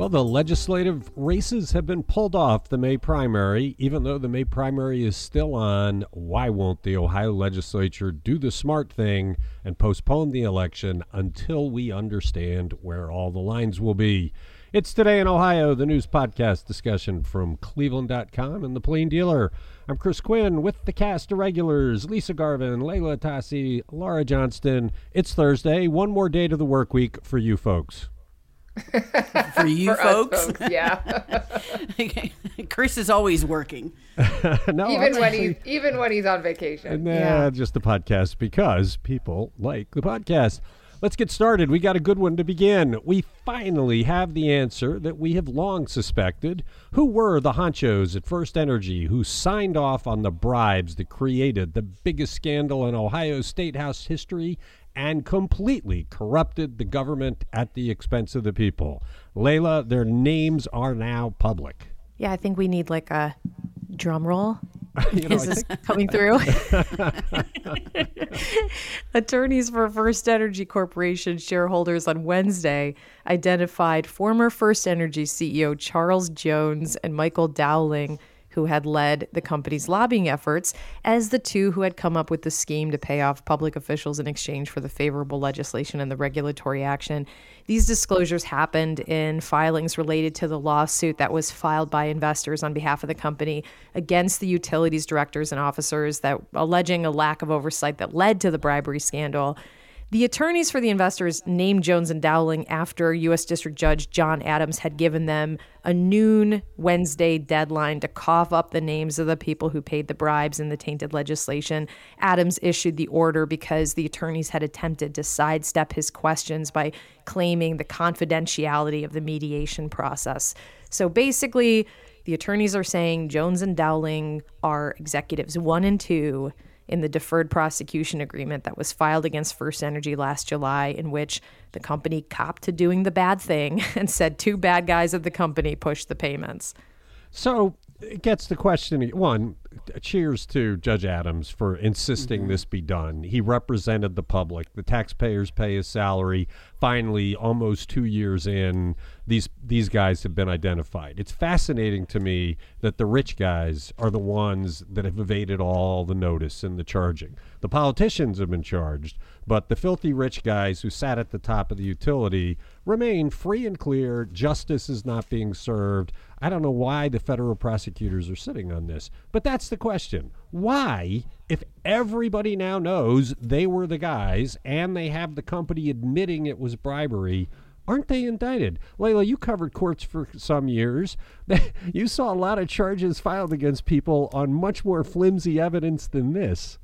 Well, the legislative races have been pulled off the May primary. Even though the May primary is still on, why won't the Ohio legislature do the smart thing and postpone the election until we understand where all the lines will be? It's Today in Ohio, the news podcast discussion from Cleveland.com and the Plain Dealer. I'm Chris Quinn with the cast of regulars Lisa Garvin, Leila Atassi, Laura Johnston. It's Thursday, one more day to the work week for you folks. for you For folks. folks, yeah. Chris is always working. no, even I'm when actually- he's even when he's on vacation. Nah, uh, yeah. just the podcast because people like the podcast. Let's get started. We got a good one to begin. We finally have the answer that we have long suspected. Who were the honchos at First Energy who signed off on the bribes that created the biggest scandal in Ohio State House history and completely corrupted the government at the expense of the people? Leila, their names are now public. Yeah, I think we need like a drum roll. You know, Is this coming through? Attorneys for First Energy Corporation shareholders on Wednesday identified former First Energy CEO Charles Jones and Michael Dowling, who had led the company's lobbying efforts, as the two who had come up with the scheme to pay off public officials in exchange for the favorable legislation and the regulatory action. These disclosures happened in filings related to the lawsuit that was filed by investors on behalf of the company against the utilities directors and officers that alleging a lack of oversight that led to the bribery scandal. The attorneys for the investors named Jones and Dowling after U.S. District Judge John Adams had given them a noon Wednesday deadline to cough up the names of the people who paid the bribes in the tainted legislation. Adams issued the order because the attorneys had attempted to sidestep his questions by claiming the confidentiality of the mediation process. So basically, the attorneys are saying Jones and Dowling are executives one and two in the deferred prosecution agreement that was filed against First Energy last July, in which the company copped to doing the bad thing and said two bad guys at the company pushed the payments. So it gets the question one, cheers to Judge Adams for insisting mm-hmm. this be done. He represented the public. The taxpayers pay his salary. Finally, almost two years in, these these guys have been identified. It's fascinating to me that the rich guys are the ones that have evaded all the notice and the charging. The politicians have been charged, but the filthy rich guys who sat at the top of the utility remain free and clear. Justice is not being served. I don't know why the federal prosecutors are sitting on this, but that's the question. Why, if everybody now knows they were the guys and they have the company admitting it was bribery, aren't they indicted? Leila, you covered courts for some years. you saw a lot of charges filed against people on much more flimsy evidence than this.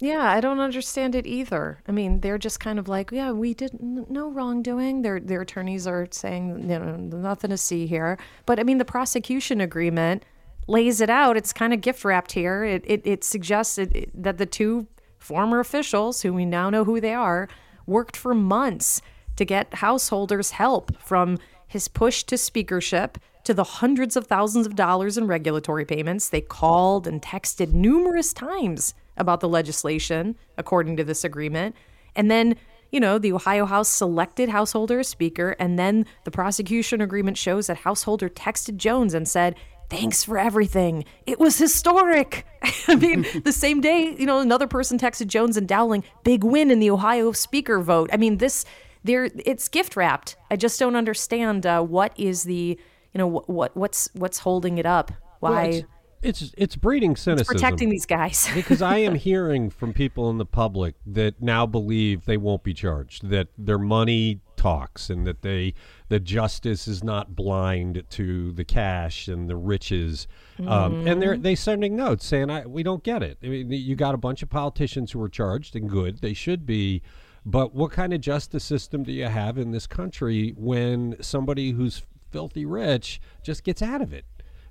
Yeah, I don't understand it either. I mean, they're just kind of like, yeah, we did no wrongdoing. Their their attorneys are saying, you know, nothing to see here. But I mean, the prosecution agreement lays it out. It's kind of gift wrapped here. It it, it suggests that the two former officials, who we now know who they are, worked for months to get householders help from his push to speakership to the hundreds of thousands of dollars in regulatory payments. They called and texted numerous times about the legislation, according to this agreement. And then, you know, the Ohio House selected Householder as Speaker, and then the prosecution agreement shows that Householder texted Jones and said, Thanks for everything. It was historic. I mean, the same day, you know, another person texted Jones and Dowling, big win in the Ohio Speaker vote. I mean, this, there, it's gift wrapped. I just don't understand uh, what is the, you know, what, what what's what's holding it up. Why Well, it's, it's it's breeding cynicism. protecting these guys? because I am hearing from people in the public that now believe they won't be charged, that their money talks, and that they that justice is not blind to the cash and the riches. Um, and they're they sending notes saying, "I we don't get it. I mean, you got a bunch of politicians who are charged, and good, they should be." But what kind of justice system do you have in this country when somebody who's filthy rich just gets out of it.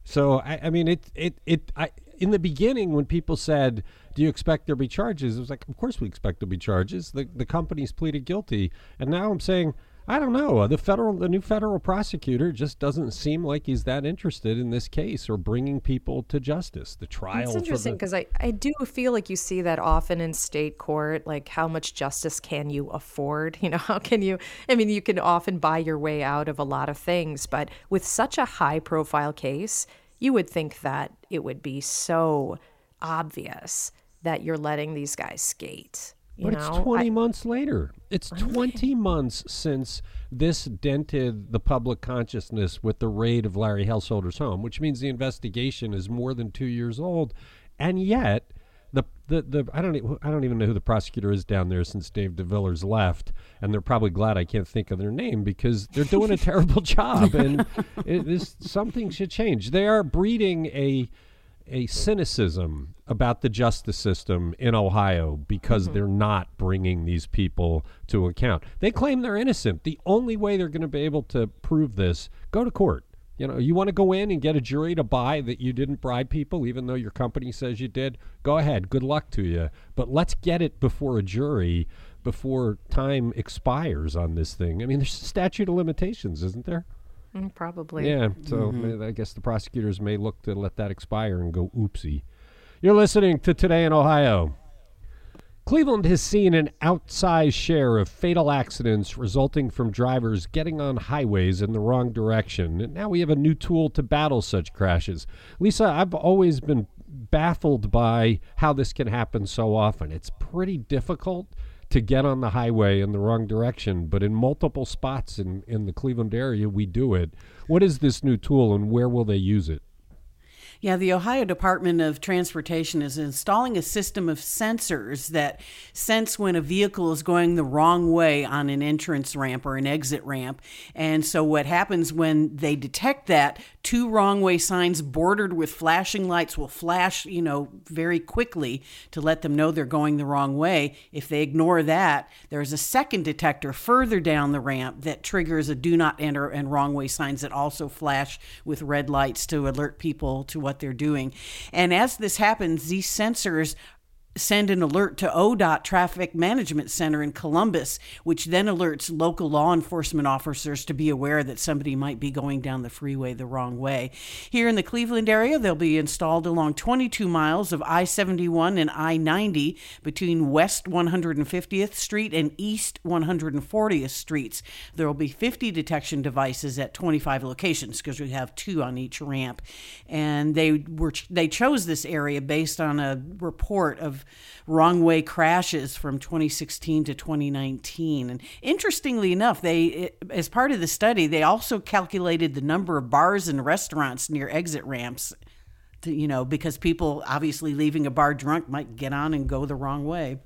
So I, I mean, it it it. I, in the beginning, when people said, "Do you expect there to be charges?" It was like, "Of course we expect there to be charges." The the companies pleaded guilty, and now I'm saying, I don't know. Uh, the federal, the new federal prosecutor just doesn't seem like he's that interested in this case or bringing people to justice. The trial. It's interesting the- because I, I do feel like you see that often in state court. Like, how much justice can you afford? You know, how can you? I mean, you can often buy your way out of a lot of things, but with such a high profile case, you would think that it would be so obvious that you're letting these guys skate. But know? it's 20 I- months later. It's 20 months since this dented the public consciousness with the raid of Larry Householder's home, which means the investigation is more than two years old. And yet, the, the, the I don't I don't even know who the prosecutor is down there since Dave DeVillers left, and they're probably glad I can't think of their name because they're doing a terrible job, and it, this something should change. They are breeding a a cynicism about the justice system in Ohio because they're not bringing these people to account. They claim they're innocent. The only way they're going to be able to prove this, go to court. You know, you want to go in and get a jury to buy that you didn't bribe people, even though your company says you did. Go ahead. Good luck to you. But let's get it before a jury before time expires on this thing. I mean, there's a statute of limitations, isn't there? Mm, Probably. Yeah, so may- I guess the prosecutors may look to let that expire and go oopsie. You're listening to Today in Ohio. Cleveland has seen an outsized share of fatal accidents resulting from drivers getting on highways in the wrong direction. And now we have a new tool to battle such crashes. Lisa, I've always been baffled by how this can happen so often. It's pretty difficult to get on the highway in the wrong direction, but in multiple spots in, in the Cleveland area, we do it. What is this new tool and where will they use it? Yeah, the Ohio Department of Transportation is installing a system of sensors that sense when a vehicle is going the wrong way on an entrance ramp or an exit ramp. And so, what happens when they detect that, two wrong way signs bordered with flashing lights will flash, you know, very quickly to let them know they're going the wrong way. If they ignore that, there's a second detector further down the ramp that triggers a do not enter and wrong way signs that also flash with red lights to alert people to what they're doing. And as this happens, these sensors send an alert to ODOT Traffic Management Center in Columbus, which then alerts local law enforcement officers to be aware that somebody might be going down the freeway the wrong way. Here in the Cleveland area, they'll be installed along 22 miles of I 71 and I 90 between West 150th Street and East 140th Streets. There will be 50 detection devices at 25 locations because we have two on each ramp. And they were they chose this area based on a report of wrong way crashes from 2016 to 2019. And interestingly enough, they as part of the study, they also calculated the number of bars and restaurants near exit ramps. To, you know, because people obviously leaving a bar drunk might get on and go the wrong way.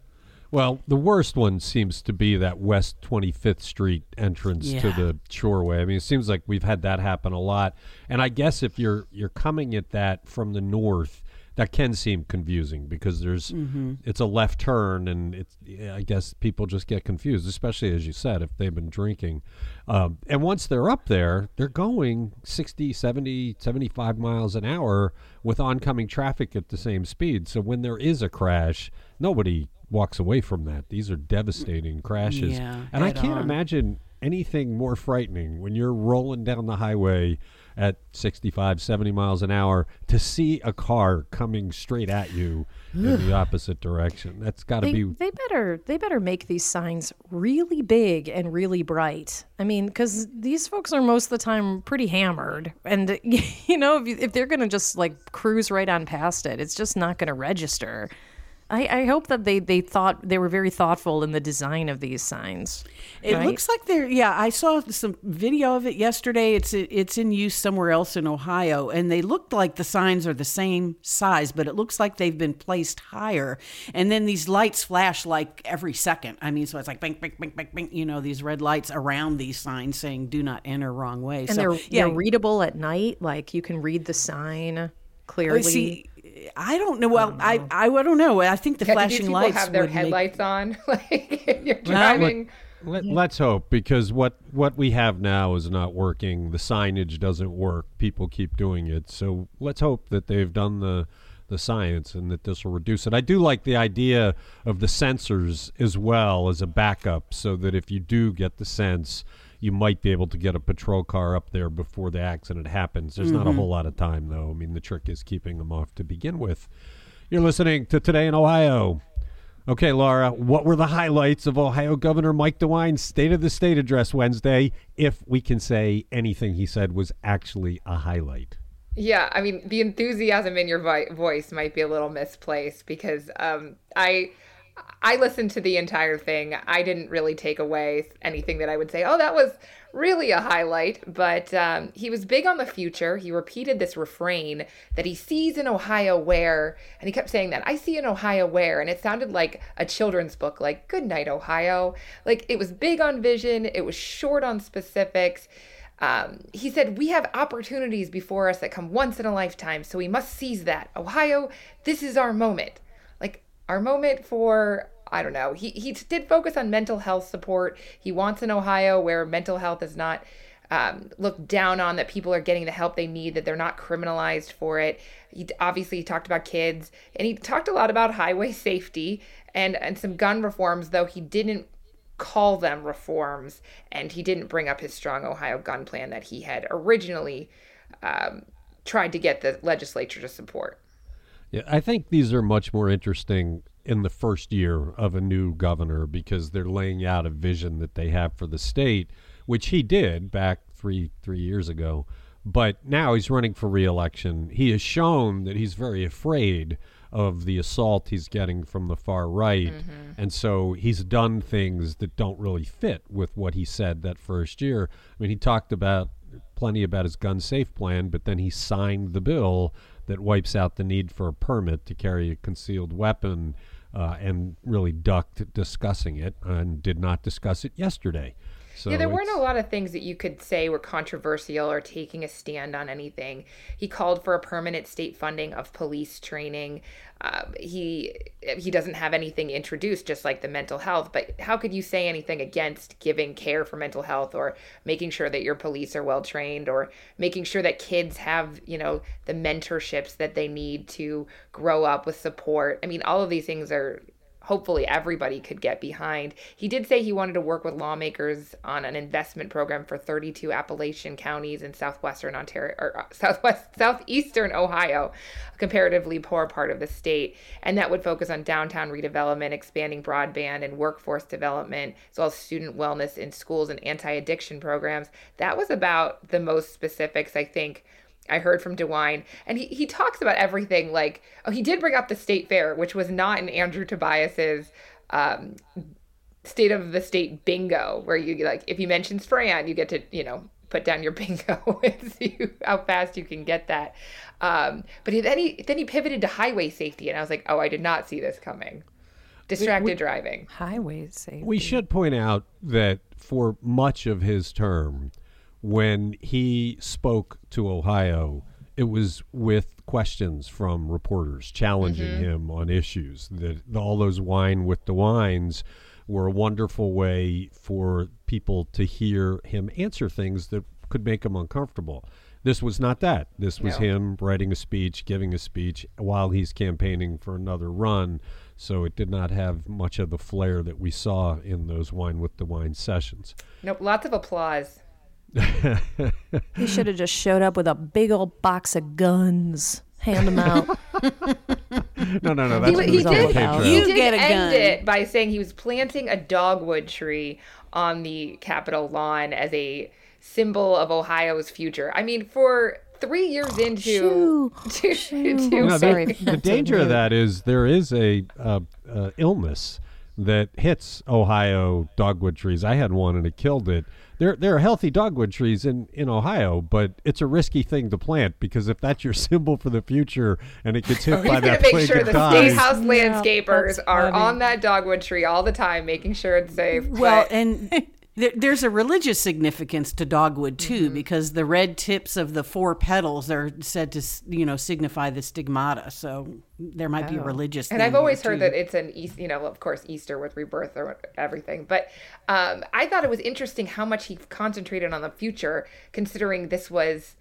Well, the worst one seems to be that West 25th Street entrance to the Shoreway. I mean, it seems like we've had that happen a lot. And I guess if you're you're coming at that from the north, that can seem confusing because there's Mm-hmm. it's a left turn and it's I guess people just get confused, especially as you said if they've been drinking. Um, and once they're up there, they're going 60, 70, 75 miles an hour with oncoming traffic at the same speed. So when there is a crash, nobody walks away from that. These are devastating crashes. Yeah, and I can't on. imagine anything more frightening when you're rolling down the highway at 65, 70 miles an hour to see a car coming straight at you in the opposite direction. That's got to be they better they better make these signs really big and really bright. I mean, because these folks are most of the time pretty hammered, and you know if, you, if they're gonna just like cruise right on past it, it's just not gonna register. I, I hope that they they thought they were very thoughtful in the design of these signs. It right? looks like they're yeah. I saw some video of it yesterday. It's it's in use somewhere else in Ohio, and they looked like the signs are the same size, but it looks like they've been placed higher. And then these lights flash like every second. I mean, so it's like bing, bing, bing, bing, bing. You know, these red lights around these signs saying "Do not enter wrong way." and so they're yeah, they're readable at night. Like you can read the sign oh, clearly. see. I don't know. Well, I, I I don't know. I think the Yeah, these flashing lights have their would make- headlights on? like you're driving Let, Let's hope because what what we have now is not working. The signage doesn't work. People keep doing it. So let's hope that they've done the the science and that this will reduce it. I do like the idea of the sensors as well as a backup, so that if you do get the sense, you might be able to get a patrol car up there before the accident happens. There's not a whole lot of time though. I mean, the trick is keeping them off to begin with. You're listening to Today in Ohio. Okay, Laura, what were the highlights of Ohio Governor Mike DeWine's State of the State address Wednesday, if we can say anything he said was actually a highlight? Yeah, I mean, the enthusiasm in your vi- voice might be a little misplaced because um, I I listened to the entire thing. I didn't really take away anything that I would say, oh, that was really a highlight. But um, he was big on the future. He repeated this refrain that he sees in Ohio where, and he kept saying that, I see in Ohio where. And it sounded like a children's book, like Good Night, Ohio. Like it was big on vision, it was short on specifics. Um, he said, We have opportunities before us that come once in a lifetime, so we must seize that. Ohio, this is our moment. Our moment for I don't know. He he did focus on mental health support. He wants an Ohio where mental health is not um, looked down on, that people are getting the help they need, that they're not criminalized for it. He obviously he talked about kids, and he talked a lot about highway safety and and some gun reforms, though he didn't call them reforms, and he didn't bring up his strong Ohio gun plan that he had originally um, tried to get the legislature to support. Yeah, I think these are much more interesting in the first year of a new governor because they're laying out a vision that they have for the state, which he did back three three years ago. But now he's running for reelection. He has shown that he's very afraid of the assault he's getting from the far right. Mm-hmm. And so he's done things that don't really fit with what he said that first year. I mean, he talked about plenty about his gun safe plan, but then he signed the bill that wipes out the need for a permit to carry a concealed weapon uh, and really ducked discussing it and did not discuss it yesterday. So yeah, there weren't a lot of things that you could say were controversial or taking a stand on anything. He called for a permanent state funding of police training. Um, he he doesn't have anything introduced, just like the mental health. But how could you say anything against giving care for mental health or making sure that your police are well trained or making sure that kids have you know the mentorships that they need to grow up with support? I mean, all of these things are hopefully everybody could get behind. He did say he wanted to work with lawmakers on an investment program for 32 Appalachian counties in southwestern Ontario or uh, southwest southeastern Ohio, a comparatively poor part of the state, and that would focus on downtown redevelopment, expanding broadband and workforce development, as well as student wellness in schools and anti-addiction programs. That was about the most specifics I think I heard from DeWine, and he, he talks about everything like, oh, he did bring up the state fair, which was not in Andrew Tobias's um, state of the state bingo, where you like, if you mention Fran, you get to, you know, put down your bingo and see how fast you can get that. Um, but he, then he then he pivoted to highway safety, and I was like, oh, I did not see this coming. Distracted driving. Highway safety. We should point out that for much of his term, when he spoke to Ohio, it was with questions from reporters challenging mm-hmm. him on issues. That all those wine with DeWines were a wonderful way for people to hear him answer things that could make him uncomfortable. This was not that. This was No. him writing a speech, giving a speech while he's campaigning for another run. So it did not have much of the flair that we saw in those wine with DeWine sessions. Nope, lots of applause. He should have just showed up with a big old box of guns. Hand them out. No, no, no. That's he, what he was all did, about. he You did get a end gun. it by saying he was planting a dogwood tree on the Capitol lawn as a symbol of Ohio's future. I mean, for three years into Shoo. to, Shoo. to- No, the, Sorry. the danger of that is there is a uh, uh, illness that hits Ohio dogwood trees. I had one and it killed it. There, there are healthy dogwood trees in, in Ohio, but it's a risky thing to plant because if that's your symbol for the future and it gets oh, hit He's by going that to make plague sure the dies, state house Yeah, landscapers that's are funny. on that dogwood tree all the time, making sure it's safe. Well, But- and There, there's a religious significance to dogwood too, Mm-hmm. because the red tips of the four petals are said to, you know, signify the stigmata. So there might be a religious. And I've always heard too. that it's an East, you know, of course, Easter with rebirth or everything. But um, I thought it was interesting how much he concentrated on the future, considering this was,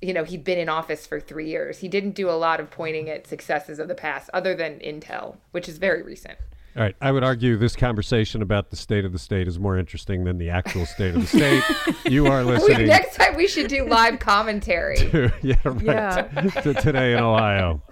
you know, he'd been in office for three years. He didn't do a lot of pointing at successes of the past, other than Intel, which is very recent. All right, I would argue this conversation about the state of the state is more interesting than the actual state of the state. you are listening. We, listening next time we should do live commentary. to yeah, right, Yeah. to today in Ohio.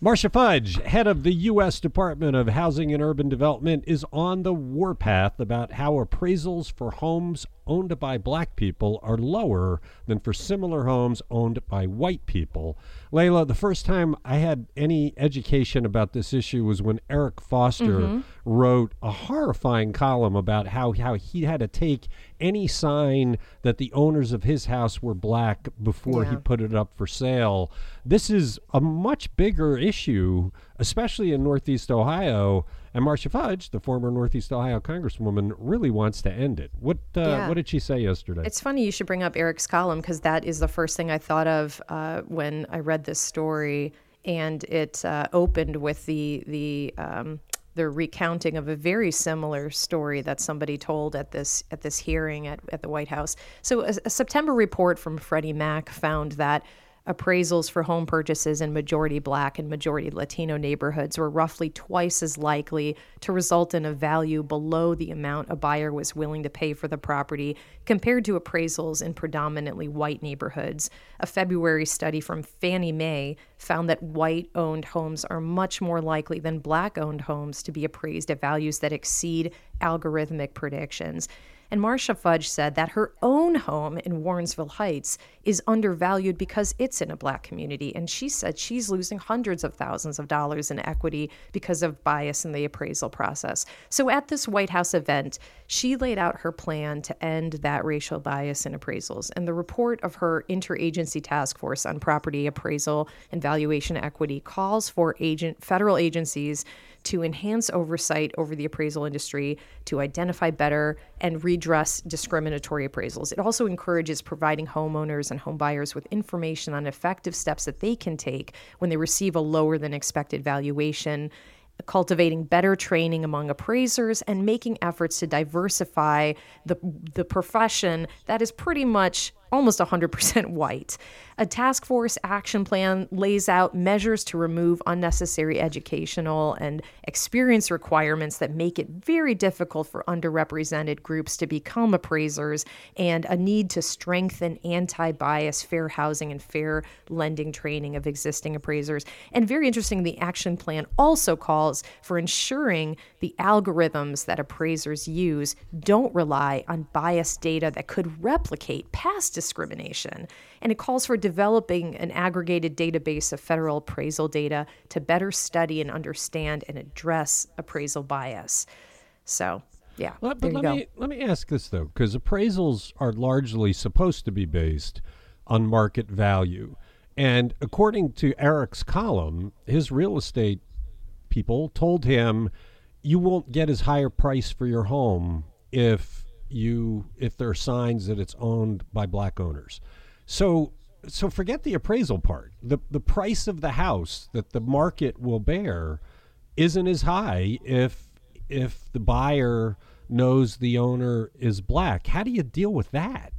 Marcia Fudge, head of the U.S. Department of Housing and Urban Development, is on the warpath about how appraisals for homes owned by black people are lower than for similar homes owned by white people. Leila, the first time I had any education about this issue was when Eric Foster mm-hmm. wrote a horrifying column about how, how he had to take any sign that the owners of his house were black before he put it up for sale. This is a much bigger issue, especially in Northeast Ohio. And Marcia Fudge, the former Northeast Ohio Congresswoman, really wants to end it. What uh, Yeah. What did she say yesterday? It's funny you should bring up Eric's column because that is the first thing I thought of uh, when I read this story, and it uh, opened with the the um, the recounting of a very similar story that somebody told at this at this hearing at, at the White House. So a, a September report from Freddie Mac found that appraisals for home purchases in majority black and majority Latino neighborhoods were roughly twice as likely to result in a value below the amount a buyer was willing to pay for the property compared to appraisals in predominantly white neighborhoods. A February study from Fannie Mae found that white owned homes are much more likely than black owned homes to be appraised at values that exceed algorithmic predictions. And Marcia Fudge said that her own home in Warrensville Heights is undervalued because it's in a black community. And she said she's losing hundreds of thousands of dollars in equity because of bias in the appraisal process. So at this White House event, she laid out her plan to end that racial bias in appraisals. And the report of her interagency task force on property appraisal and valuation equity calls for agent federal agencies to enhance oversight over the appraisal industry, to identify better and redress discriminatory appraisals. It also encourages providing homeowners and homebuyers with information on effective steps that they can take when they receive a lower than expected valuation. Cultivating better training among appraisers and making efforts to diversify the, the profession that is pretty much almost 100% white. A task force action plan lays out measures to remove unnecessary educational and experience requirements that make it very difficult for underrepresented groups to become appraisers, and a need to strengthen anti bias, fair housing, and fair lending training of existing appraisers. And very interesting, the action plan also calls for ensuring the algorithms that appraisers use don't rely on biased data that could replicate past discrimination. And it calls for developing an aggregated database of federal appraisal data to better study and understand and address appraisal bias. So, yeah, there but let go. me let me ask this though, because appraisals are largely supposed to be based on market value, and according to Eric's column, his real estate people told him, "You won't get as high a price for your home if you if there are signs that it's owned by black owners." So so forget the appraisal part. The the price of the house that the market will bear isn't as high if if the buyer knows the owner is black. How do you deal with that?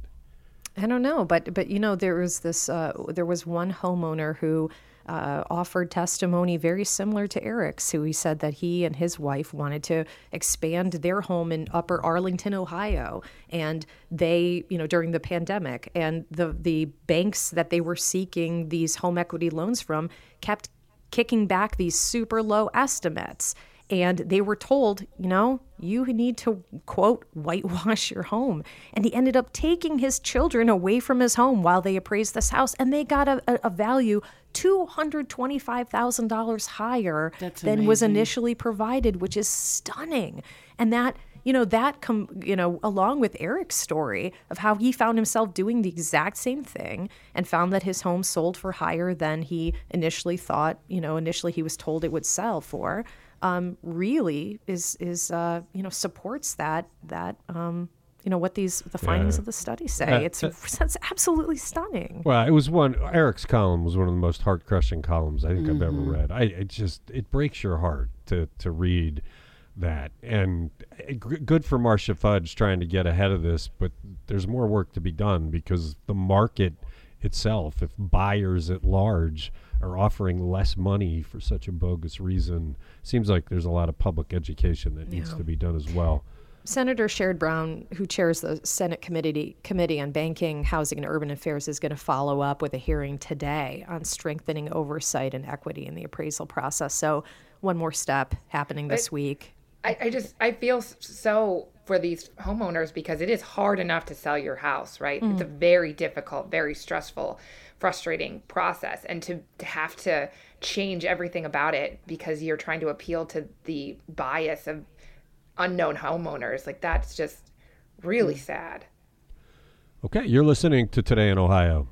I don't know, but but you know there was this uh, there was one homeowner who uh, offered testimony very similar to Eric's, who he said that he and his wife wanted to expand their home in Upper Arlington, Ohio, and they you know during the pandemic, and the the banks that they were seeking these home equity loans from kept kicking back these super low estimates. And they were told, you know, you need to, quote, whitewash your home. And he ended up taking his children away from his home while they appraised this house. And they got a, a, a value $225,000 higher That's than was initially provided, which is stunning. And that, you know, that, com- you know, along with Eric's story of how he found himself doing the exact same thing and found that his home sold for higher than he initially thought, you know, initially he was told it would sell for. um, really is is uh, you know supports that that um, you know what these the findings Yeah. of the study say. Uh, it's uh, it's absolutely stunning. Well, it was one. Eric's column was one of the most heart crushing columns I think I've ever read. I it just it breaks your heart to to read that, and uh, g- good for Marcia Fudge trying to get ahead of this. But there's more work to be done because the market itself, if buyers at large are offering less money for such a bogus reason, seems like there's a lot of public education that needs to be done as well. Senator Sherrod Brown, who chairs the Senate Committee Committee on Banking, Housing, and Urban Affairs, is going to follow up with a hearing today on strengthening oversight and equity in the appraisal process. So, one more step happening this week. I, I just I feel so for these homeowners because it is hard enough to sell your house, right? It's a mm. very difficult, very stressful, frustrating process, and to to have to change everything about it because you're trying to appeal to the bias of unknown homeowners, like that's just really hmm. sad. Okay, you're listening to Today in Ohio.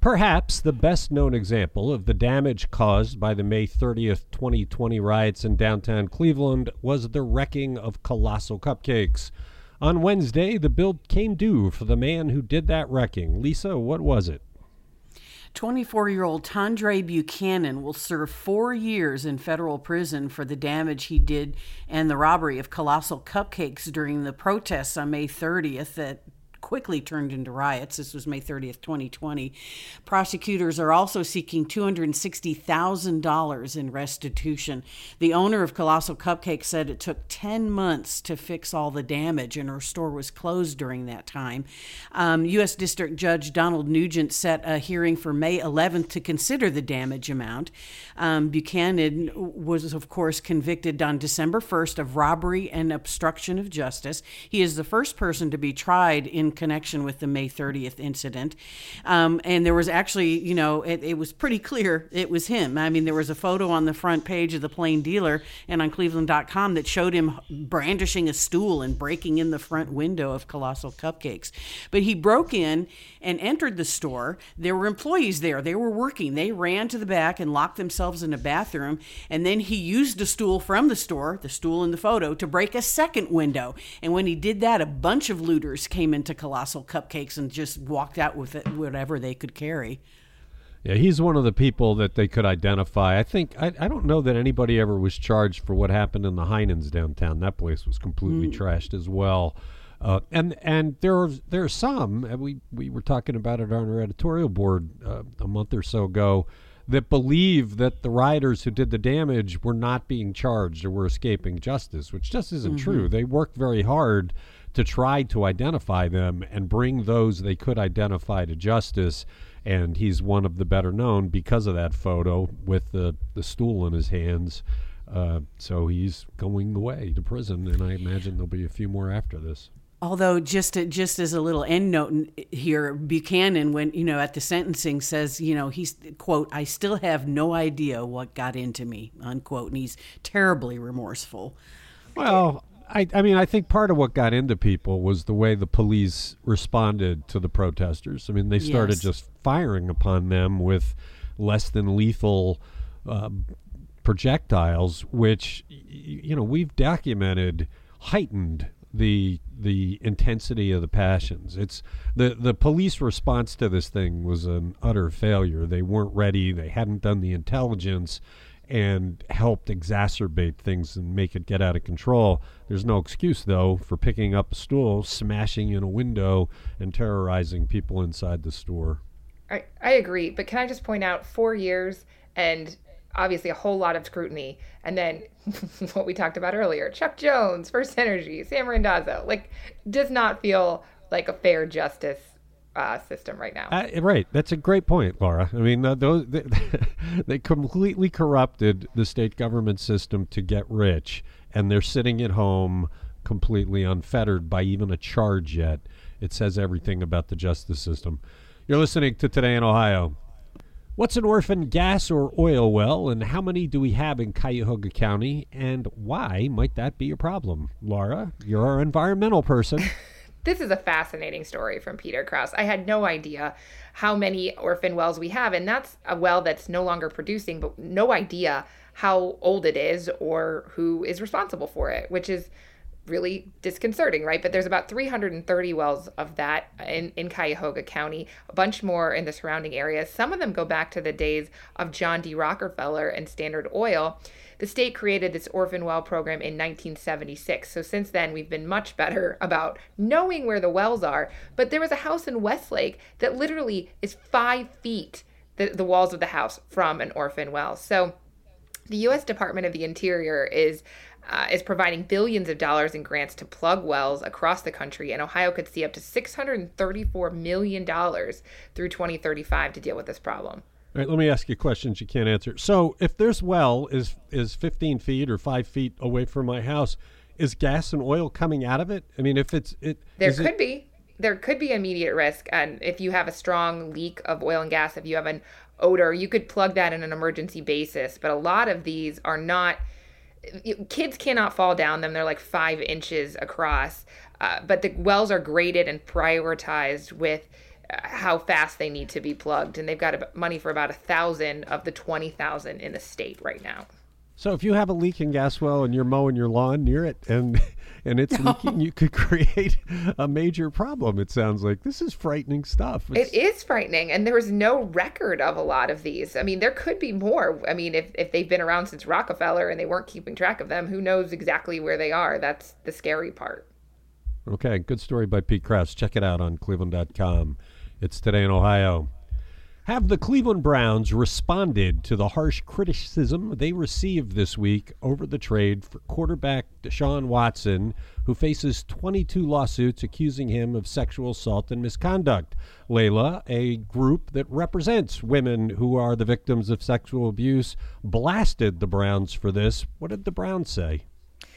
Perhaps the best known example of the damage caused by the May 30th, 2020 riots in downtown Cleveland was the wrecking of Colossal Cupcakes. On Wednesday, the bill came due for the man who did that wrecking. Lisa, what was it? 24 year old Tandre Buchanan will serve four years in federal prison for the damage he did and the robbery of colossal cupcakes during the protests on May 30th that quickly turned into riots. This was May 30th, 2020. Prosecutors are also seeking $260,000 in restitution. The owner of Colossal Cupcake said it took 10 months to fix all the damage, and her store was closed during that time. Um, U.S. District Judge Donald Nugent set a hearing for May 11th to consider the damage amount. Um, Buchanan was, of course, convicted on December 1st of robbery and obstruction of justice. He is the first person to be tried in connection with the May 30th incident. Um, and there was actually, you know, it, it was pretty clear it was him. I mean, there was a photo on the front page of the Plain Dealer and on Cleveland.com that showed him brandishing a stool and breaking in the front window of Colossal Cupcakes. But he broke in and entered the store. There were employees there. They were working. They ran to the back and locked themselves in a bathroom. And then he used a stool from the store, the stool in the photo, to break a second window. And when he did that, a bunch of looters came into Colossal Cupcakes and just walked out with it, whatever they could carry. Yeah, he's one of the people that they could identify. I think I, I don't know that anybody ever was charged for what happened in the Heinens downtown. That place was completely trashed as well. Uh, and and there are there are some and we we were talking about it on our editorial board uh, a month or so ago that believe that the rioters who did the damage were not being charged or were escaping justice, which just isn't true. They worked very hard to try to identify them and bring those they could identify to justice. And he's one of the better known because of that photo with the, the stool in his hands. Uh, so he's going away to prison, and I imagine there'll be a few more after this. Although just to, just as a little end note here, Buchanan, when you know at the sentencing, says you know he's quote I still have no idea what got into me unquote, and he's terribly remorseful. Well, I, I mean, I think part of what got into people was the way the police responded to the protesters. I mean, they started Yes. just firing upon them with less than lethal uh, projectiles, which you know we've documented heightened the the intensity of the passions. It's the the police response to this thing was an utter failure. They weren't ready. They hadn't done the intelligence and helped exacerbate things and make it get out of control. There's no excuse though for picking up a stool, smashing in a window and terrorizing people inside the store. I, I agree, but can I just point out four years and obviously a whole lot of scrutiny, and then what we talked about earlier Chuck Jones, First Energy, Sam Randazzo, like, does not feel like a fair justice uh, system right now. Uh, right. That's a great point, Laura. I mean, uh, those they, they completely corrupted the state government system to get rich, and they're sitting at home completely unfettered by even a charge yet. It says everything about the justice system. You're listening to Today in Ohio. What's an orphan gas or oil well, and how many do we have in Cuyahoga County, and why might that be a problem? Laura, you're our environmental person. This is a fascinating story from Peter Krouse. I had no idea how many orphan wells we have, and that's a well that's no longer producing, but no idea how old it is or who is responsible for it, which is really disconcerting, right? But there's about 330 wells of that in, in Cuyahoga County, a bunch more in the surrounding areas. Some of them go back to the days of John D. Rockefeller and Standard Oil. The state created this orphan well program in 1976. So since then, we've been much better about knowing where the wells are. But there was a house in Westlake that literally is five feet, the, the walls of the house, from an orphan well. So the U.S. Department of the Interior is uh, is providing billions of dollars in grants to plug wells across the country, and Ohio could see up to $634 million through 2035 to deal with this problem. All right, let me ask you questions you can't answer. So, if this well is is 15 feet or five feet away from my house, is gas and oil coming out of it? I mean, if it's it, there could it... be there could be immediate risk, and if you have a strong leak of oil and gas, if you have an odor, you could plug that in an emergency basis. But a lot of these are not kids cannot fall down them. They're like five inches across. Uh, but the wells are graded and prioritized with uh, how fast they need to be plugged. And they've got money for about a thousand of the 20,000 in the state right now. So if you have a leaking gas well and you're mowing your lawn near it and and it's no. leaking, you could create a major problem. It sounds like this is frightening stuff. It's... It is frightening, and there is no record of a lot of these. I mean, there could be more. I mean, if if they've been around since Rockefeller and they weren't keeping track of them, who knows exactly where they are? That's the scary part. Okay, good story by Pete Krouse. Check it out on cleveland.com. It's today in Ohio. Have the Cleveland Browns responded to the harsh criticism they received this week over the trade for quarterback Deshaun Watson, who faces 22 lawsuits accusing him of sexual assault and misconduct? Leila, a group that represents women who are the victims of sexual abuse, blasted the Browns for this. What did the Browns say?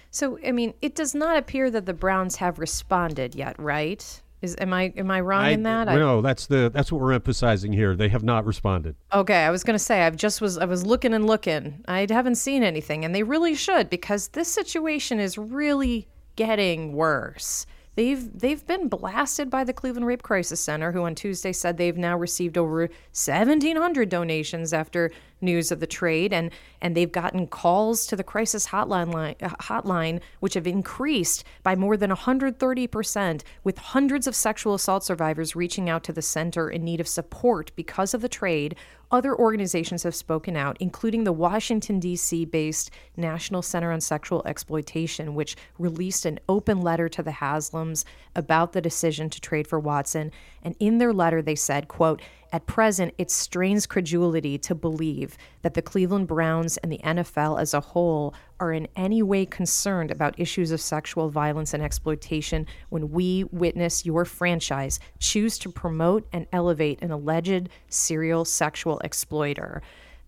So, I mean, it does not appear that the Browns have responded yet, right? Is am I am I wrong I, in that? No, that's the that's what we're emphasizing here. They have not responded. Okay, I was going to say I've just was I was looking and looking. I haven't seen anything, and they really should because this situation is really getting worse. They've they've been blasted by the Cleveland Rape Crisis Center, who on Tuesday said they've now received over 1,700 donations after news of the trade, and and they've gotten calls to the crisis hotline line, uh, hotline, which have increased by more than 130 percent, with hundreds of sexual assault survivors reaching out to the center in need of support because of the trade. Other organizations have spoken out, including the Washington, D.C. based National Center on Sexual Exploitation, which released an open letter to the Haslams about the decision to trade for Watson. And in their letter, they said, quote, at present, it strains credulity to believe that the Cleveland Browns and the NFL as a whole are in any way concerned about issues of sexual violence and exploitation when we witness your franchise choose to promote and elevate an alleged serial sexual exploiter.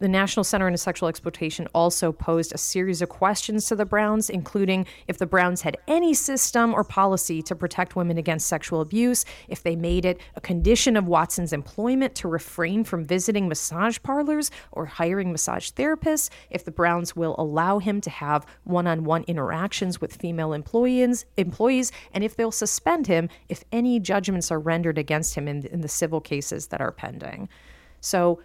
The National Center on Sexual Exploitation also posed a series of questions to the Browns, including if the Browns had any system or policy to protect women against sexual abuse, if they made it a condition of Watson's employment to refrain from visiting massage parlors or hiring massage therapists, if the Browns will allow him to have one on one interactions with female employees, employees, and if they'll suspend him if any judgments are rendered against him in, in the civil cases that are pending. So,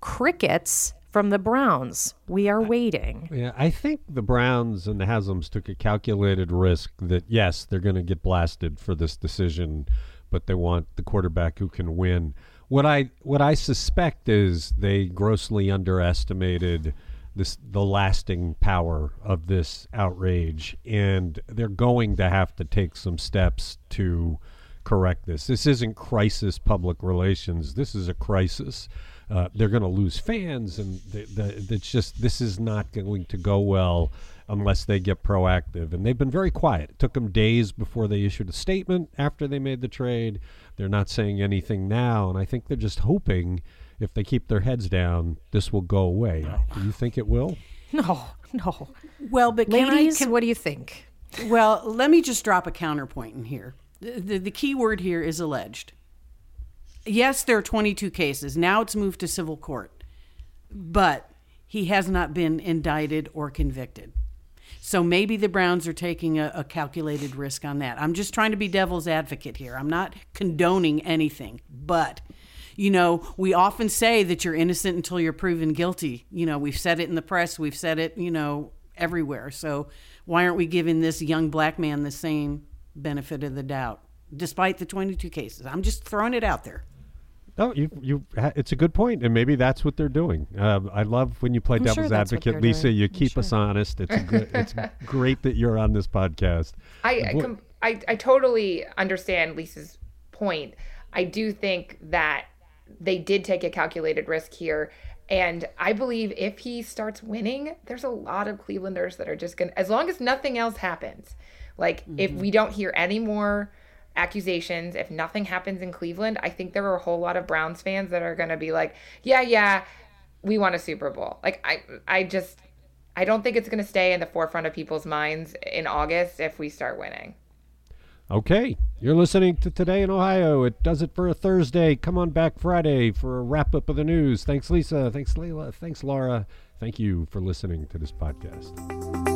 crickets from the Browns. We are waiting. Yeah, I think the Browns and the Haslams took a calculated risk that yes, they're going to get blasted for this decision, but they want the quarterback who can win. What I what I suspect is they grossly underestimated this the lasting power of this outrage and they're going to have to take some steps to correct this. This isn't crisis public relations. This is a crisis uh, they're going to lose fans, and the, the, it's just this is not going to go well unless they get proactive. And they've been very quiet. It took them days before they issued a statement after they made the trade. They're not saying anything now, and I think they're just hoping if they keep their heads down, this will go away. Do you think it will? No, no. Well, but ladies, I, can, what do you think? Well, let me just drop a counterpoint in here. The, the, the key word here is alleged yes, there are 22 cases. Now it's moved to civil court, but he has not been indicted or convicted. So maybe the Browns are taking a, a, calculated risk on that. I'm just trying to be devil's advocate here. I'm not condoning anything, but you know, we often say that you're innocent until you're proven guilty. You know, we've said it in the press, we've said it, you know, everywhere. So why aren't we giving this young black man the same benefit of the doubt, despite the 22 cases? I'm just throwing it out there. No, you you. It's a good point, and maybe that's what they're doing. Uh, I love when you play I'm devil's sure advocate, Lisa. doing. You I'm keep us honest. It's good, it's great that you're on this podcast. I I, com- I I totally understand Lisa's point. I do think that they did take a calculated risk here. And I believe if he starts winning, there's a lot of Clevelanders that are just going to, as long as nothing else happens, like if we don't hear any more accusations, if nothing happens in Cleveland, I think there are a whole lot of Browns fans that are going to be like, yeah, yeah, we want a Super Bowl. Like, I, I just, I don't think it's going to stay in the forefront of people's minds in August if we start winning. Okay, you're listening to Today in Ohio. It does it for a Thursday. Come on back Friday for a wrap up of the news. Thanks, Lisa. Thanks, Leila. Thanks, Laura. Thank you for listening to this podcast.